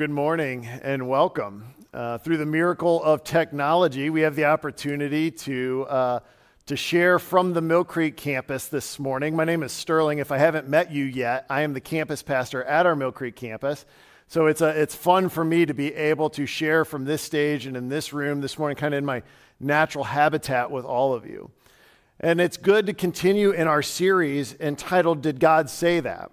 good morning and welcome. Uh, through the miracle of technology, we have the opportunity to, uh, to share from the Mill Creek campus this morning. My name is Sterling. If I haven't met you yet, I am the campus pastor at our Mill Creek campus. So it's, a, it's fun for me to be able to share from this stage and in this room this morning, kind of in my natural habitat with all of you. And it's good to continue in our series entitled, Did God Say That?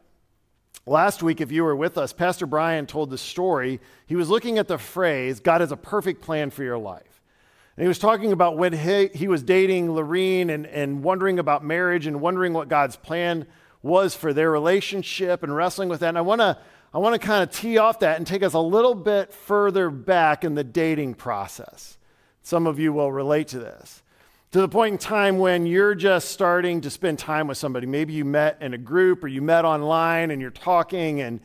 Last week, if you were with us, Pastor Brian told the story. He was looking at the phrase, God has a perfect plan for your life. And he was talking about when he, he was dating Lorene and, and wondering about marriage and wondering what God's plan was for their relationship and wrestling with that. And I want to I want to kind of tee off that and take us a little bit further back in the dating process. Some of you will relate to this to the point in time when you're just starting to spend time with somebody. Maybe you met in a group or you met online and you're talking and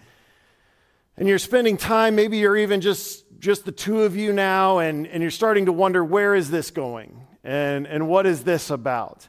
and you're spending time, maybe you're even just just the two of you now, and, and you're starting to wonder where is this going and, and what is this about?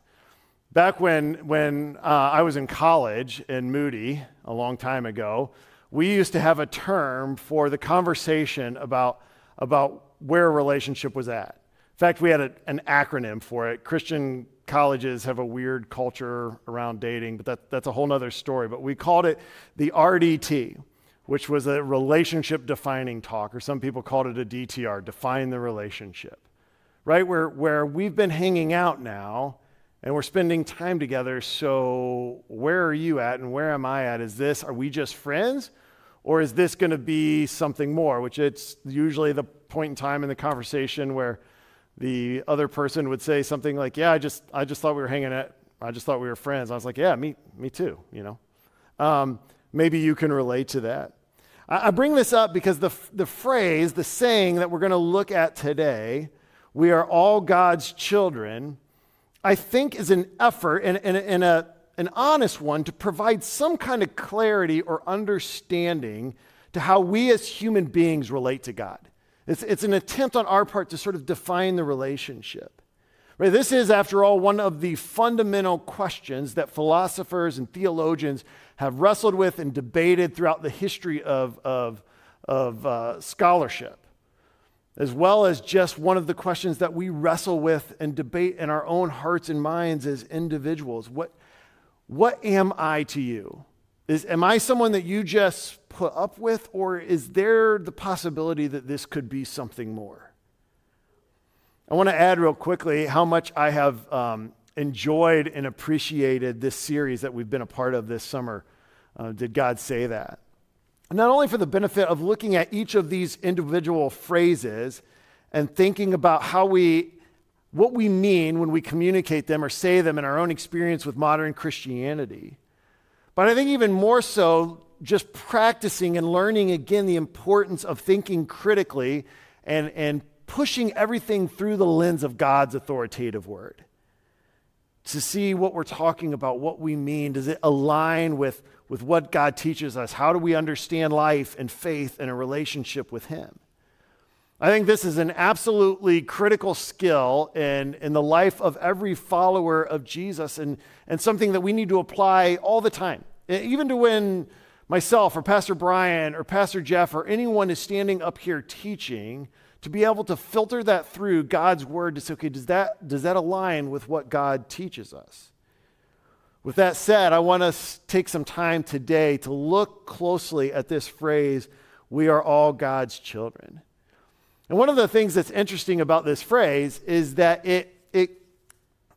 Back when, when uh, I was in college in Moody a long time ago, we used to have a term for the conversation about, about where a relationship was at. In fact, we had a, an acronym for it. Christian colleges have a weird culture around dating, but that, that's a whole other story. But we called it the RDT, which was a relationship defining talk, or some people called it a DTR, define the relationship, right? Where, where we've been hanging out now and we're spending time together. So, where are you at and where am I at? Is this, are we just friends? Or is this going to be something more? Which it's usually the point in time in the conversation where the other person would say something like, "Yeah, I just I just thought we were hanging out. I just thought we were friends." I was like, "Yeah, me me too." You know, um, maybe you can relate to that. I, I bring this up because the the phrase, the saying that we're going to look at today, "We are all God's children," I think is an effort and, and, a an honest one to provide some kind of clarity or understanding to how we as human beings relate to God. It's, it's an attempt on our part to sort of define the relationship. Right? This is, after all, one of the fundamental questions that philosophers and theologians have wrestled with and debated throughout the history of, of, of uh, scholarship, as well as just one of the questions that we wrestle with and debate in our own hearts and minds as individuals. What, what am I to you? Is, am I someone that you just put up with, or is there the possibility that this could be something more? I want to add real quickly how much I have um, enjoyed and appreciated this series that we've been a part of this summer. Uh, did God say that? Not only for the benefit of looking at each of these individual phrases and thinking about how we, what we mean when we communicate them or say them in our own experience with modern Christianity, but I think even more so, just practicing and learning again the importance of thinking critically and, and pushing everything through the lens of God's authoritative word. To see what we're talking about, what we mean. Does it align with, with what God teaches us? How do we understand life and faith and a relationship with Him? I think this is an absolutely critical skill in, in the life of every follower of Jesus and, and something that we need to apply all the time. Even to when myself or Pastor Brian or Pastor Jeff or anyone is standing up here teaching, to be able to filter that through God's word to say, okay, does that, does that align with what God teaches us? With that said, I want to take some time today to look closely at this phrase, we are all God's children. And one of the things that's interesting about this phrase is that it, it,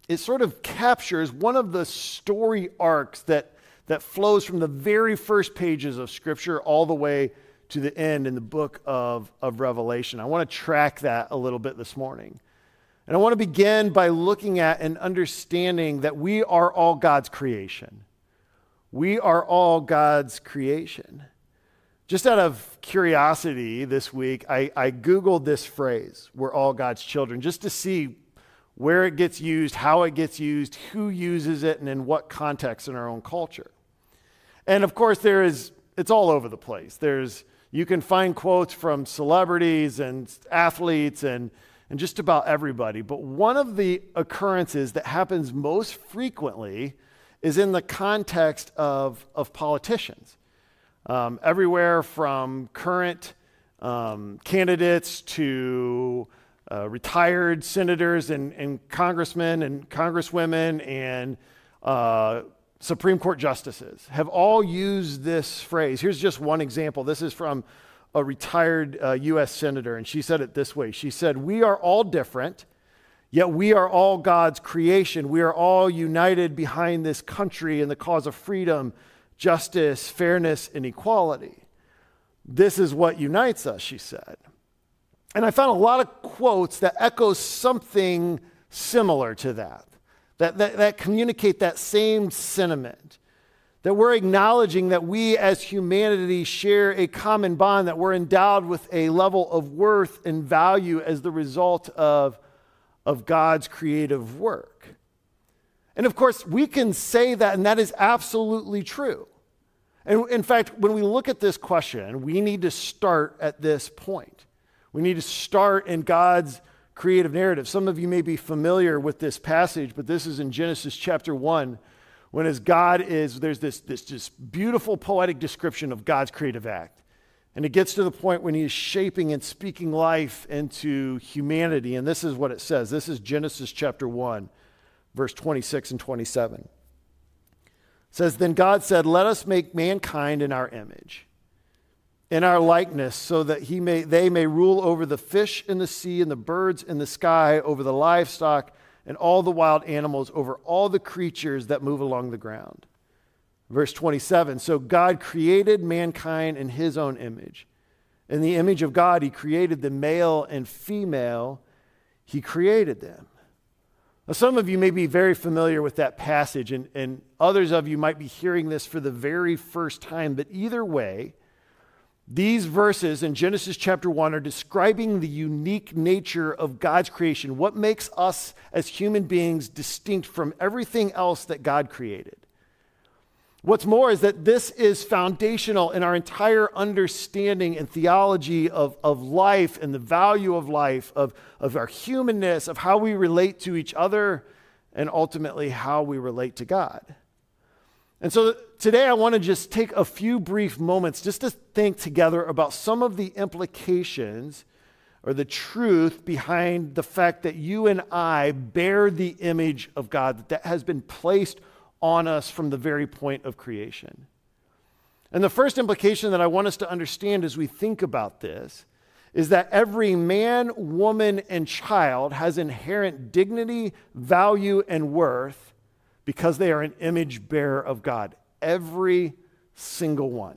it sort of captures one of the story arcs that that flows from the very first pages of Scripture all the way to the end in the book of, of Revelation. I want to track that a little bit this morning. And I want to begin by looking at and understanding that we are all God's creation. We are all God's creation. Just out of curiosity this week, I, I Googled this phrase, we're all God's children, just to see where it gets used, how it gets used, who uses it, and in what context in our own culture. And of course, there is, it's all over the place. There's, you can find quotes from celebrities and athletes and, and just about everybody. But one of the occurrences that happens most frequently is in the context of, of politicians. Um, everywhere from current um, candidates to uh, retired senators and, and, congressmen and congresswomen and uh, Supreme Court justices have all used this phrase. Here's just one example. This is from a retired uh, U.S. senator, and she said it this way She said, We are all different, yet we are all God's creation. We are all united behind this country and the cause of freedom, justice, fairness, and equality. This is what unites us, she said. And I found a lot of quotes that echo something similar to that, that, that, that communicate that same sentiment. That we're acknowledging that we as humanity share a common bond, that we're endowed with a level of worth and value as the result of, of God's creative work. And of course, we can say that, and that is absolutely true. And in fact, when we look at this question, we need to start at this point. We need to start in God's creative narrative. Some of you may be familiar with this passage, but this is in Genesis chapter 1, when as God is, there's this, this just beautiful poetic description of God's creative act. And it gets to the point when he is shaping and speaking life into humanity. And this is what it says. This is Genesis chapter 1, verse 26 and 27 says, Then God said, Let us make mankind in our image, in our likeness, so that he may, they may rule over the fish in the sea and the birds in the sky, over the livestock and all the wild animals, over all the creatures that move along the ground. Verse 27 So God created mankind in his own image. In the image of God, he created the male and female, he created them. Now, some of you may be very familiar with that passage, and, and others of you might be hearing this for the very first time. But either way, these verses in Genesis chapter 1 are describing the unique nature of God's creation, what makes us as human beings distinct from everything else that God created. What's more is that this is foundational in our entire understanding and theology of, of life and the value of life, of, of our humanness, of how we relate to each other, and ultimately how we relate to God. And so today I want to just take a few brief moments just to think together about some of the implications or the truth behind the fact that you and I bear the image of God that that has been placed on us from the very point of creation. And the first implication that I want us to understand as we think about this is that every man, woman, and child has inherent dignity, value, and worth because they are an image bearer of God. Every single one.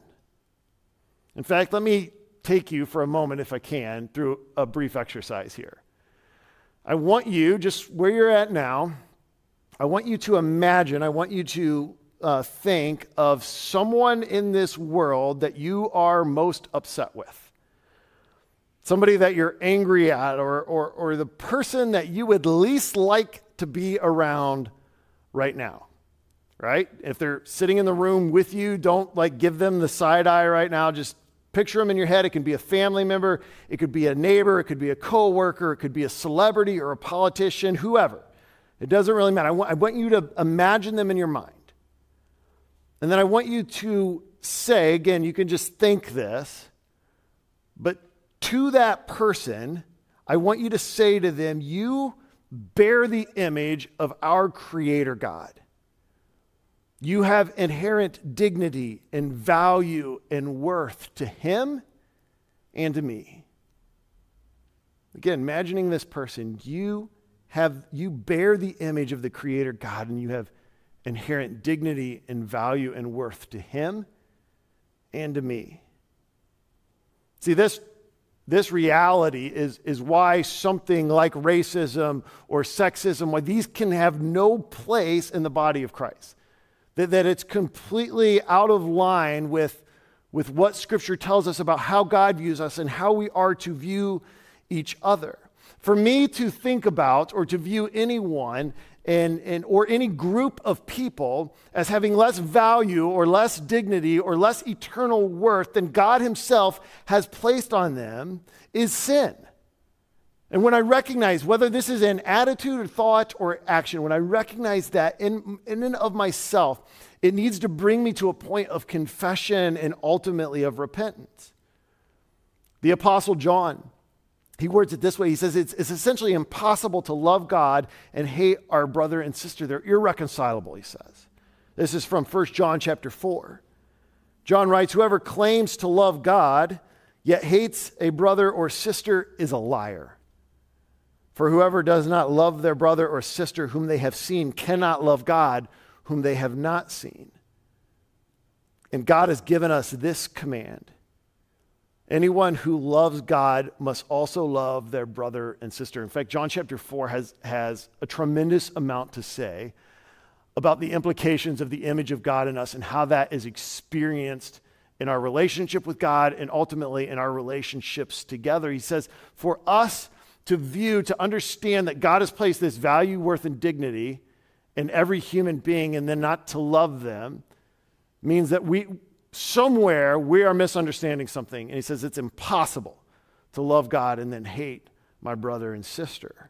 In fact, let me take you for a moment, if I can, through a brief exercise here. I want you, just where you're at now, I want you to imagine, I want you to uh, think of someone in this world that you are most upset with. Somebody that you're angry at, or, or, or the person that you would least like to be around right now. Right? If they're sitting in the room with you, don't like give them the side eye right now. Just picture them in your head. It can be a family member, it could be a neighbor, it could be a coworker, it could be a celebrity or a politician, whoever. It doesn't really matter. I want, I want you to imagine them in your mind. And then I want you to say, again, you can just think this, but to that person, I want you to say to them, You bear the image of our Creator God. You have inherent dignity and value and worth to Him and to me. Again, imagining this person, you have you bear the image of the creator God and you have inherent dignity and value and worth to him and to me. See this this reality is, is why something like racism or sexism, why these can have no place in the body of Christ. That, that it's completely out of line with, with what Scripture tells us about how God views us and how we are to view each other. For me to think about or to view anyone and, and, or any group of people as having less value or less dignity or less eternal worth than God Himself has placed on them is sin. And when I recognize whether this is an attitude or thought or action, when I recognize that in, in and of myself, it needs to bring me to a point of confession and ultimately of repentance. The Apostle John, he words it this way. He says it's, it's essentially impossible to love God and hate our brother and sister. They're irreconcilable, he says. This is from 1 John chapter 4. John writes, Whoever claims to love God yet hates a brother or sister is a liar. For whoever does not love their brother or sister whom they have seen cannot love God whom they have not seen. And God has given us this command anyone who loves God must also love their brother and sister. In fact, John chapter 4 has, has a tremendous amount to say about the implications of the image of God in us and how that is experienced in our relationship with God and ultimately in our relationships together. He says, For us to view, to understand that God has placed this value, worth, and dignity in every human being and then not to love them means that we, somewhere, we are misunderstanding something. And he says, It's impossible to love God and then hate my brother and sister.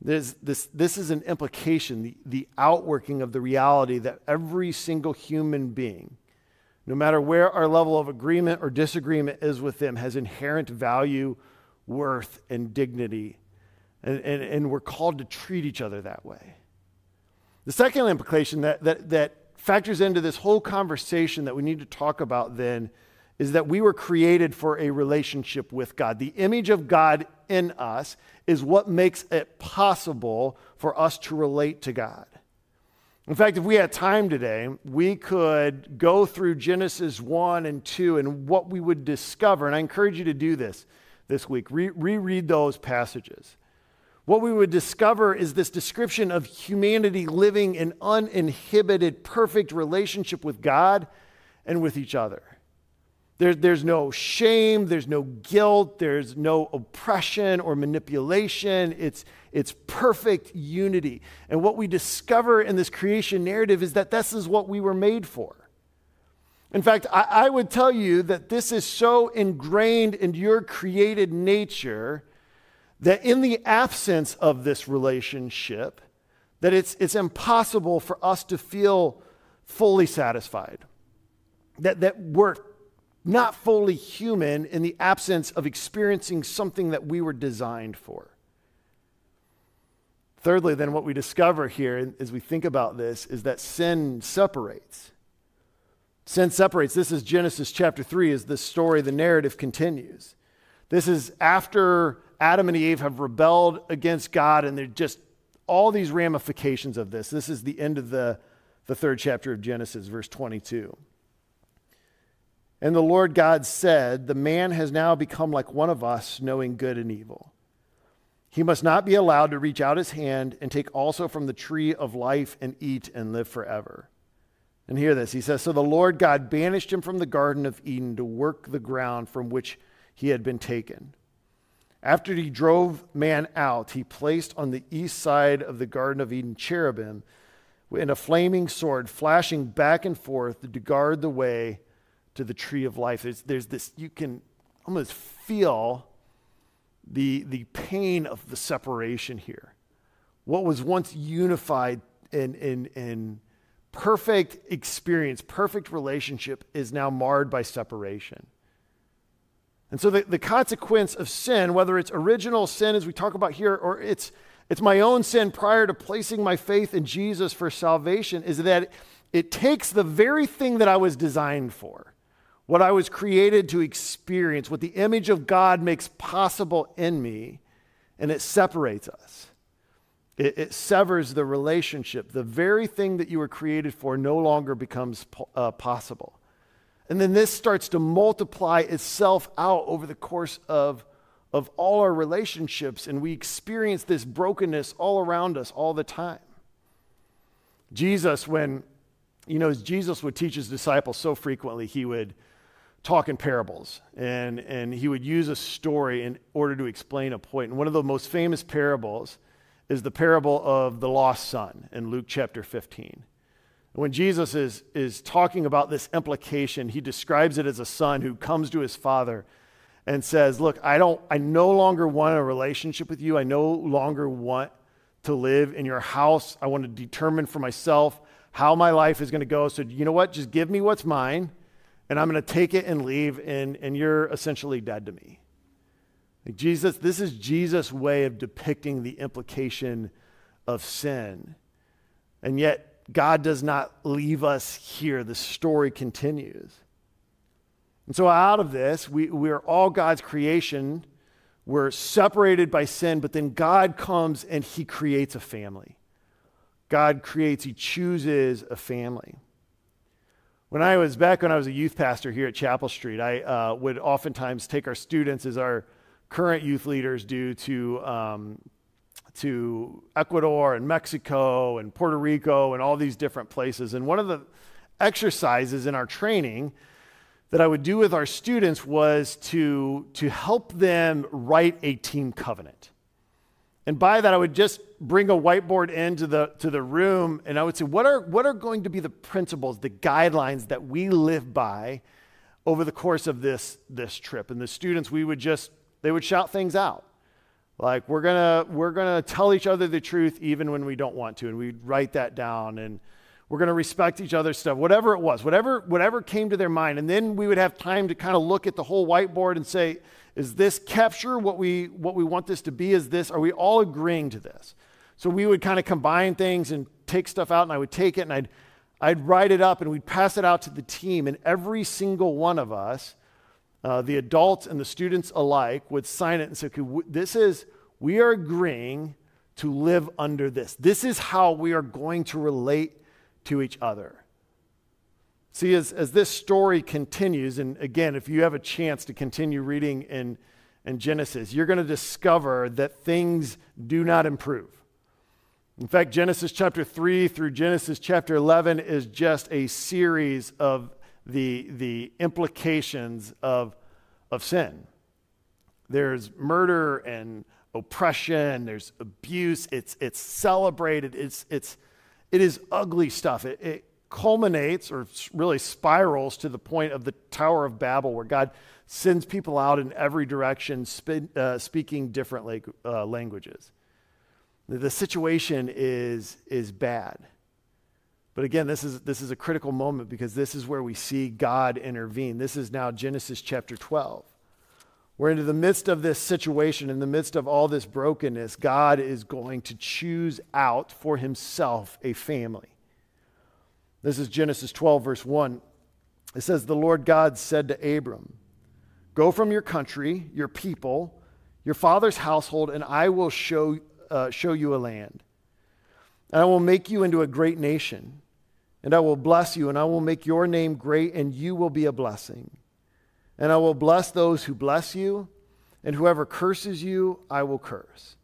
There's this, this is an implication, the, the outworking of the reality that every single human being, no matter where our level of agreement or disagreement is with them, has inherent value, worth, and dignity. And, and, and we're called to treat each other that way. The second implication that, that, that factors into this whole conversation that we need to talk about then is that we were created for a relationship with God. The image of God in us is what makes it possible for us to relate to God. In fact, if we had time today, we could go through Genesis 1 and 2 and what we would discover. And I encourage you to do this this week. Re- reread those passages. What we would discover is this description of humanity living in uninhibited, perfect relationship with God and with each other. There, there's no shame, there's no guilt, there's no oppression or manipulation. It's, it's perfect unity. And what we discover in this creation narrative is that this is what we were made for. In fact, I, I would tell you that this is so ingrained in your created nature that in the absence of this relationship, that it's, it's impossible for us to feel fully satisfied. That, that we're not fully human in the absence of experiencing something that we were designed for. Thirdly, then, what we discover here as we think about this is that sin separates. Sin separates. This is Genesis chapter 3, as the story, the narrative continues. This is after Adam and Eve have rebelled against God, and they're just all these ramifications of this. This is the end of the, the third chapter of Genesis, verse 22. And the Lord God said, The man has now become like one of us, knowing good and evil. He must not be allowed to reach out his hand and take also from the tree of life and eat and live forever. And hear this. He says, So the Lord God banished him from the Garden of Eden to work the ground from which he had been taken. After he drove man out, he placed on the east side of the Garden of Eden cherubim and a flaming sword flashing back and forth to guard the way to the tree of life. There's, there's this, you can almost feel the, the pain of the separation here. What was once unified in, in, in perfect experience, perfect relationship, is now marred by separation. And so the, the consequence of sin, whether it's original sin, as we talk about here, or it's, it's my own sin prior to placing my faith in Jesus for salvation, is that it takes the very thing that I was designed for what I was created to experience, what the image of God makes possible in me, and it separates us. It, it severs the relationship. The very thing that you were created for no longer becomes po- uh, possible. And then this starts to multiply itself out over the course of, of all our relationships, and we experience this brokenness all around us all the time. Jesus, when, you know, Jesus would teach his disciples so frequently, he would talk in parables, and, and he would use a story in order to explain a point. And one of the most famous parables is the parable of the lost son in Luke chapter 15. When Jesus is, is talking about this implication, he describes it as a son who comes to his father and says, Look, I, don't, I no longer want a relationship with you. I no longer want to live in your house. I want to determine for myself how my life is going to go. So, you know what? Just give me what's mine and I'm going to take it and leave, and, and you're essentially dead to me. Like Jesus, this is Jesus' way of depicting the implication of sin. And yet, God does not leave us here. The story continues. And so, out of this, we, we're all God's creation. We're separated by sin, but then God comes and He creates a family. God creates, He chooses a family. When I was back when I was a youth pastor here at Chapel Street, I uh, would oftentimes take our students as our current youth leaders do to, um, to Ecuador and Mexico and Puerto Rico and all these different places. And one of the exercises in our training that I would do with our students was to, to help them write a team covenant. And by that, I would just bring a whiteboard into the, to the room and I would say, what are, what are going to be the principles, the guidelines that we live by over the course of this, this trip? And the students, we would just, they would shout things out. Like, we're to we're gonna tell each other the truth even when we don't want to. And we'd write that down. And we're going to respect each other's stuff, whatever it was, whatever, whatever came to their mind. And then we would have time to kind of look at the whole whiteboard and say, is this capture what we, what we want this to be? Is this, are we all agreeing to this? So we would kind of combine things and take stuff out, and I would take it and I'd, I'd write it up and we'd pass it out to the team. And every single one of us, uh, the adults and the students alike, would sign it and say, okay, w- this is, we are agreeing to live under this. This is how we are going to relate to each other. See, as, as this story continues, and again, if you have a chance to continue reading in, in Genesis, you're going to discover that things do not improve. In fact, Genesis chapter 3 through Genesis chapter 11 is just a series of the, the implications of, of sin. There's murder and oppression, there's abuse, it's, it's celebrated, it's, it's, it is ugly stuff. It, it culminates or really spirals to the point of the Tower of Babel, where God sends people out in every direction spe- uh, speaking different uh, languages. The situation is, is bad. But again, this is, this is a critical moment because this is where we see God intervene. This is now Genesis chapter 12. We're into the midst of this situation, in the midst of all this brokenness, God is going to choose out for himself a family. This is Genesis 12, verse 1. It says, The Lord God said to Abram, Go from your country, your people, your father's household, and I will show, uh, show you a land. And I will make you into a great nation, and I will bless you, and I will make your name great, and you will be a blessing. And I will bless those who bless you, and whoever curses you, I will curse.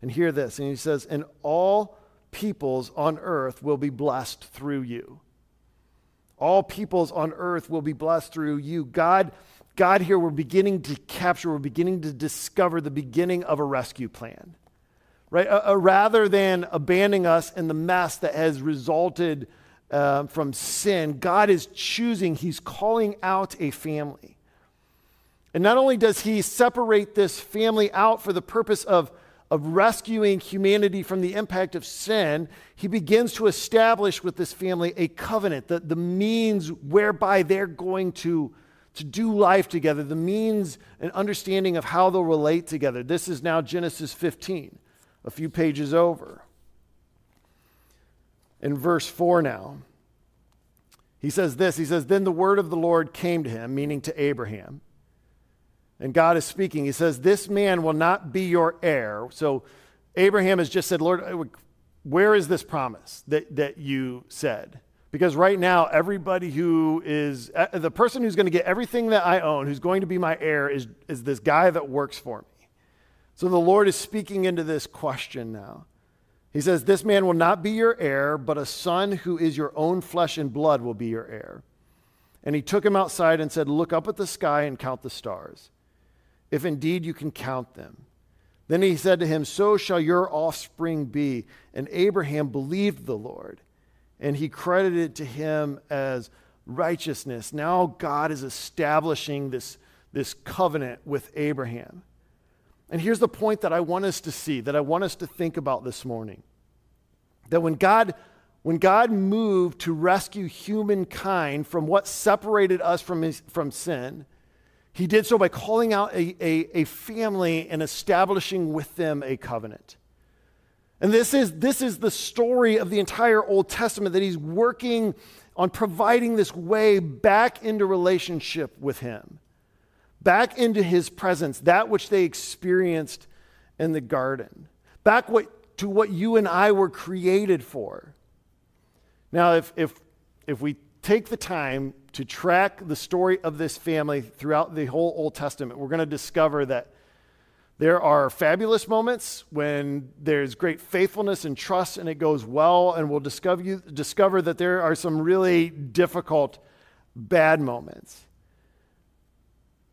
And hear this. And he says, And all peoples on earth will be blessed through you. All peoples on earth will be blessed through you. God, God here, we're beginning to capture, we're beginning to discover the beginning of a rescue plan. Right? Rather than abandoning us in the mess that has resulted uh, from sin, God is choosing, He's calling out a family. And not only does he separate this family out for the purpose of, of rescuing humanity from the impact of sin, he begins to establish with this family a covenant, the, the means whereby they're going to, to do life together, the means and understanding of how they'll relate together. This is now Genesis 15, a few pages over. In verse 4 now, he says this He says, Then the word of the Lord came to him, meaning to Abraham. And God is speaking. He says, This man will not be your heir. So Abraham has just said, Lord, where is this promise that, that you said? Because right now, everybody who is, uh, the person who's going to get everything that I own, who's going to be my heir, is, is this guy that works for me. So the Lord is speaking into this question now. He says, This man will not be your heir, but a son who is your own flesh and blood will be your heir. And he took him outside and said, Look up at the sky and count the stars if indeed you can count them. Then he said to him, So shall your offspring be. And Abraham believed the Lord, and he credited to him as righteousness. Now God is establishing this, this covenant with Abraham. And here's the point that I want us to see, that I want us to think about this morning. That when God, when God moved to rescue humankind from what separated us from, his, from sin, he did so by calling out a, a, a family and establishing with them a covenant. And this is, this is the story of the entire Old Testament that he's working on providing this way back into relationship with him, back into his presence, that which they experienced in the garden, back what, to what you and I were created for. Now, if, if, if we take the time to track the story of this family throughout the whole Old Testament, we're going to discover that there are fabulous moments when there's great faithfulness and trust and it goes well, and we'll discover, you, discover that there are some really difficult, bad moments.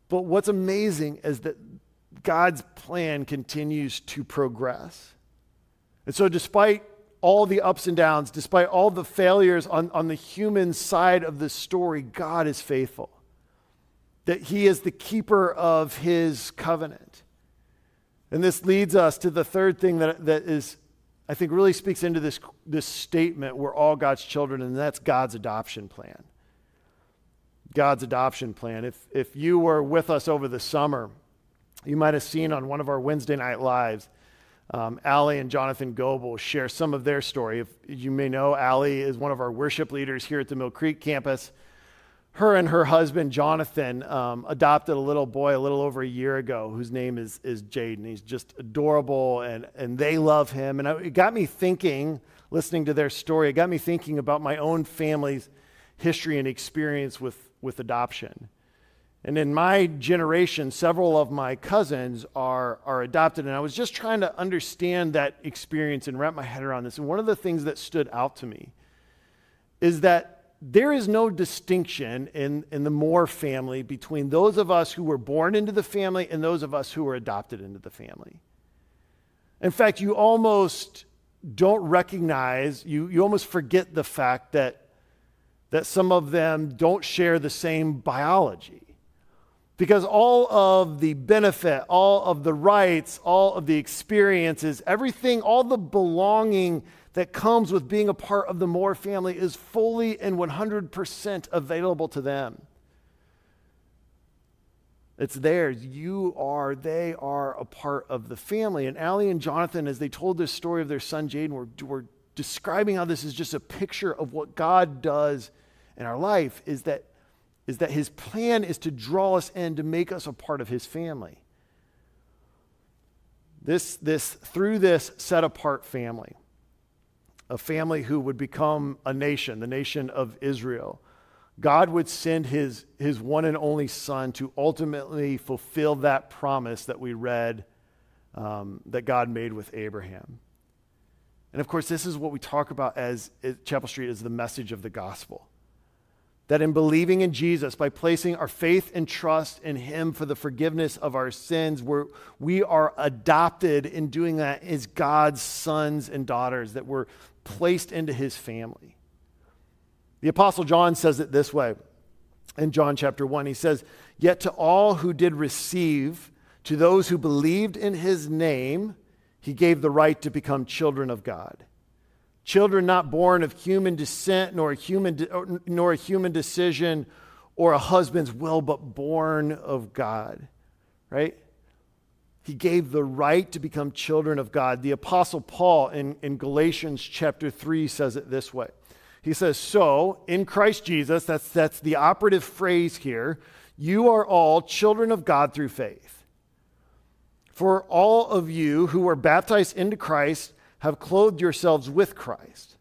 But what's amazing is that God's plan continues to progress. And so, despite all the ups and downs, despite all the failures on, on the human side of the story, God is faithful. That He is the keeper of His covenant. And this leads us to the third thing that, that is, I think, really speaks into this, this statement we're all God's children, and that's God's adoption plan. God's adoption plan. If, if you were with us over the summer, you might have seen on one of our Wednesday night lives um, Allie and Jonathan Goebel share some of their story. If you may know, Allie is one of our worship leaders here at the Mill Creek campus. Her and her husband, Jonathan, um, adopted a little boy a little over a year ago whose name is, is Jaden. He's just adorable and, and they love him. And it got me thinking, listening to their story, it got me thinking about my own family's history and experience with, with adoption. And in my generation, several of my cousins are, are adopted. And I was just trying to understand that experience and wrap my head around this. And one of the things that stood out to me is that there is no distinction in, in the Moore family between those of us who were born into the family and those of us who were adopted into the family. In fact, you almost don't recognize, you, you almost forget the fact that, that some of them don't share the same biology. Because all of the benefit, all of the rights, all of the experiences, everything, all the belonging that comes with being a part of the Moore family is fully and 100% available to them. It's theirs. You are, they are a part of the family. And Allie and Jonathan, as they told this story of their son Jaden, were, were describing how this is just a picture of what God does in our life is that is that his plan is to draw us in to make us a part of his family. This, this, through this set apart family, a family who would become a nation, the nation of Israel, God would send his, his one and only son to ultimately fulfill that promise that we read um, that God made with Abraham. And of course, this is what we talk about as, as Chapel Street is the message of the gospel that in believing in Jesus, by placing our faith and trust in Him for the forgiveness of our sins, we're, we are adopted in doing that as God's sons and daughters, that we're placed into His family. The Apostle John says it this way in John chapter 1. He says, Yet to all who did receive, to those who believed in His name, He gave the right to become children of God Children not born of human descent, nor a human, de- nor a human decision, or a husband's will, but born of God. Right? He gave the right to become children of God. The Apostle Paul in, in Galatians chapter 3 says it this way. He says, So, in Christ Jesus, that's, that's the operative phrase here, you are all children of God through faith. For all of you who were baptized into Christ, have clothed yourselves with Christ.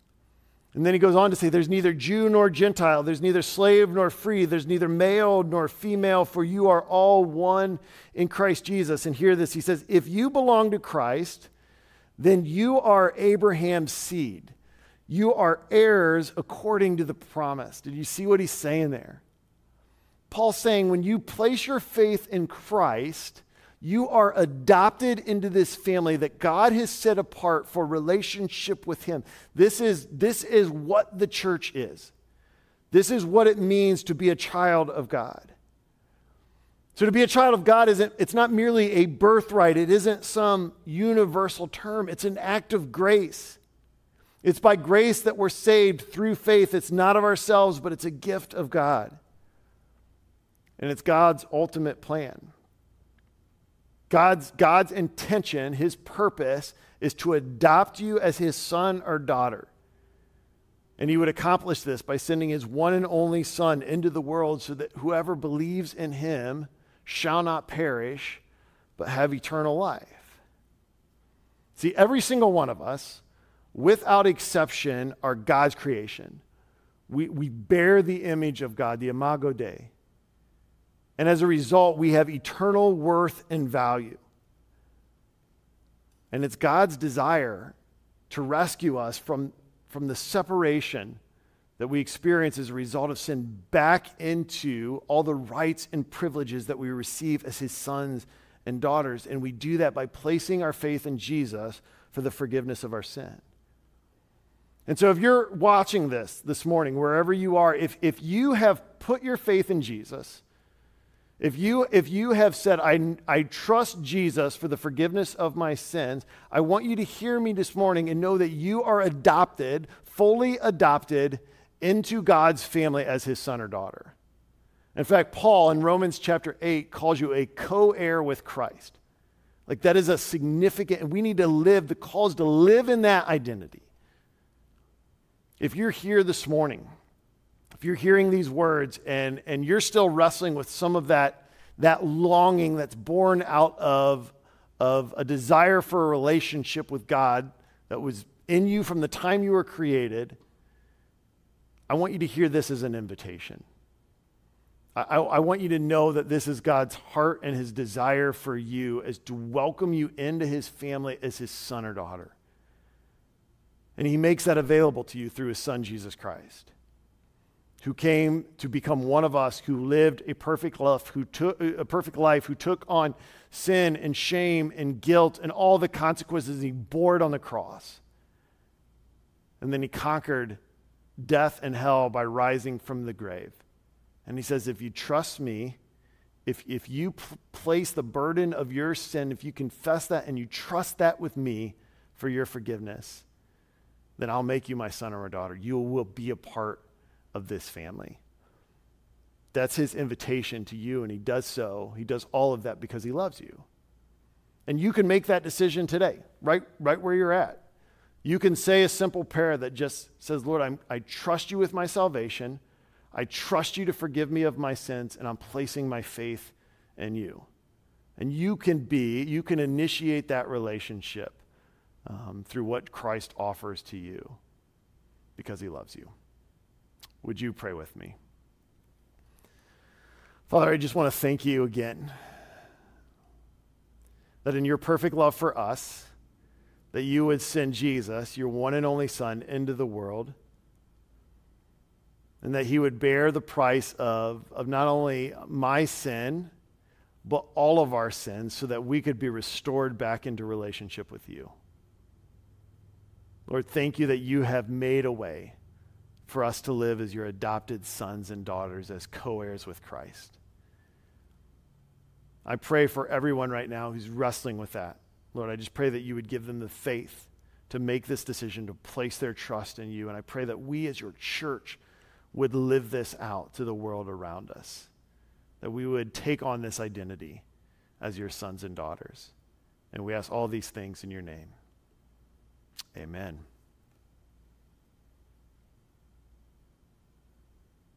And then he goes on to say, There's neither Jew nor Gentile, there's neither slave nor free, there's neither male nor female, for you are all one in Christ Jesus. And hear this He says, If you belong to Christ, then you are Abraham's seed. You are heirs according to the promise. Did you see what he's saying there? Paul's saying, when you place your faith in Christ, you are adopted into this family that God has set apart for relationship with Him. This is, this is what the church is. This is what it means to be a child of God. So to be a child of God isn't it's not merely a birthright. It isn't some universal term. It's an act of grace. It's by grace that we're saved through faith. It's not of ourselves, but it's a gift of God. And it's God's ultimate plan. God's, God's intention, his purpose, is to adopt you as his son or daughter. And he would accomplish this by sending his one and only son into the world so that whoever believes in him shall not perish, but have eternal life. See, every single one of us, without exception, are God's creation. We, we bear the image of God, the Imago Dei. And as a result, we have eternal worth and value. And it's God's desire to rescue us from, from the separation that we experience as a result of sin back into all the rights and privileges that we receive as his sons and daughters. And we do that by placing our faith in Jesus for the forgiveness of our sin. And so, if you're watching this this morning, wherever you are, if, if you have put your faith in Jesus, if you, if you have said, I, I trust Jesus for the forgiveness of my sins, I want you to hear me this morning and know that you are adopted, fully adopted into God's family as his son or daughter. In fact, Paul in Romans chapter 8 calls you a co heir with Christ. Like that is a significant, and we need to live, the call is to live in that identity. If you're here this morning, if you're hearing these words and, and you're still wrestling with some of that, that longing that's born out of, of a desire for a relationship with God that was in you from the time you were created, I want you to hear this as an invitation. I, I, want you to know that this is God's heart and his desire for you is to welcome you into his family as his son or daughter. And he makes that available to you through his son, Jesus Christ, who came to become one of us, who lived a perfect life, who took a perfect life, who took on sin and shame and guilt and all the consequences. He bore it on the cross. And then he conquered death and hell by rising from the grave. And he says, if you trust me, if, if you p- place the burden of your sin, if you confess that and you trust that with me for your forgiveness, then I'll make you my son or a daughter. You will be a part of this family. That's his invitation to you, and he does so. He does all of that because he loves you. And you can make that decision today, right, right where you're at. You can say a simple prayer that just says, Lord, I'm, I trust you with my salvation. I trust you to forgive me of my sins, and I'm placing my faith in you. And you can be, you can initiate that relationship um, through what Christ offers to you because he loves you. Would you pray with me? Father, I just want to thank you again that in your perfect love for us, that you would send Jesus, your one and only Son, into the world and that he would bear the price of, of not only my sin, but all of our sins so that we could be restored back into relationship with you. Lord, thank you that you have made a way for us to live as your adopted sons and daughters, as co heirs with Christ. I pray for everyone right now who's wrestling with that. Lord, I just pray that you would give them the faith to make this decision to place their trust in you. And I pray that we as your church would live this out to the world around us, that we would take on this identity as your sons and daughters. And we ask all these things in your name. Amen.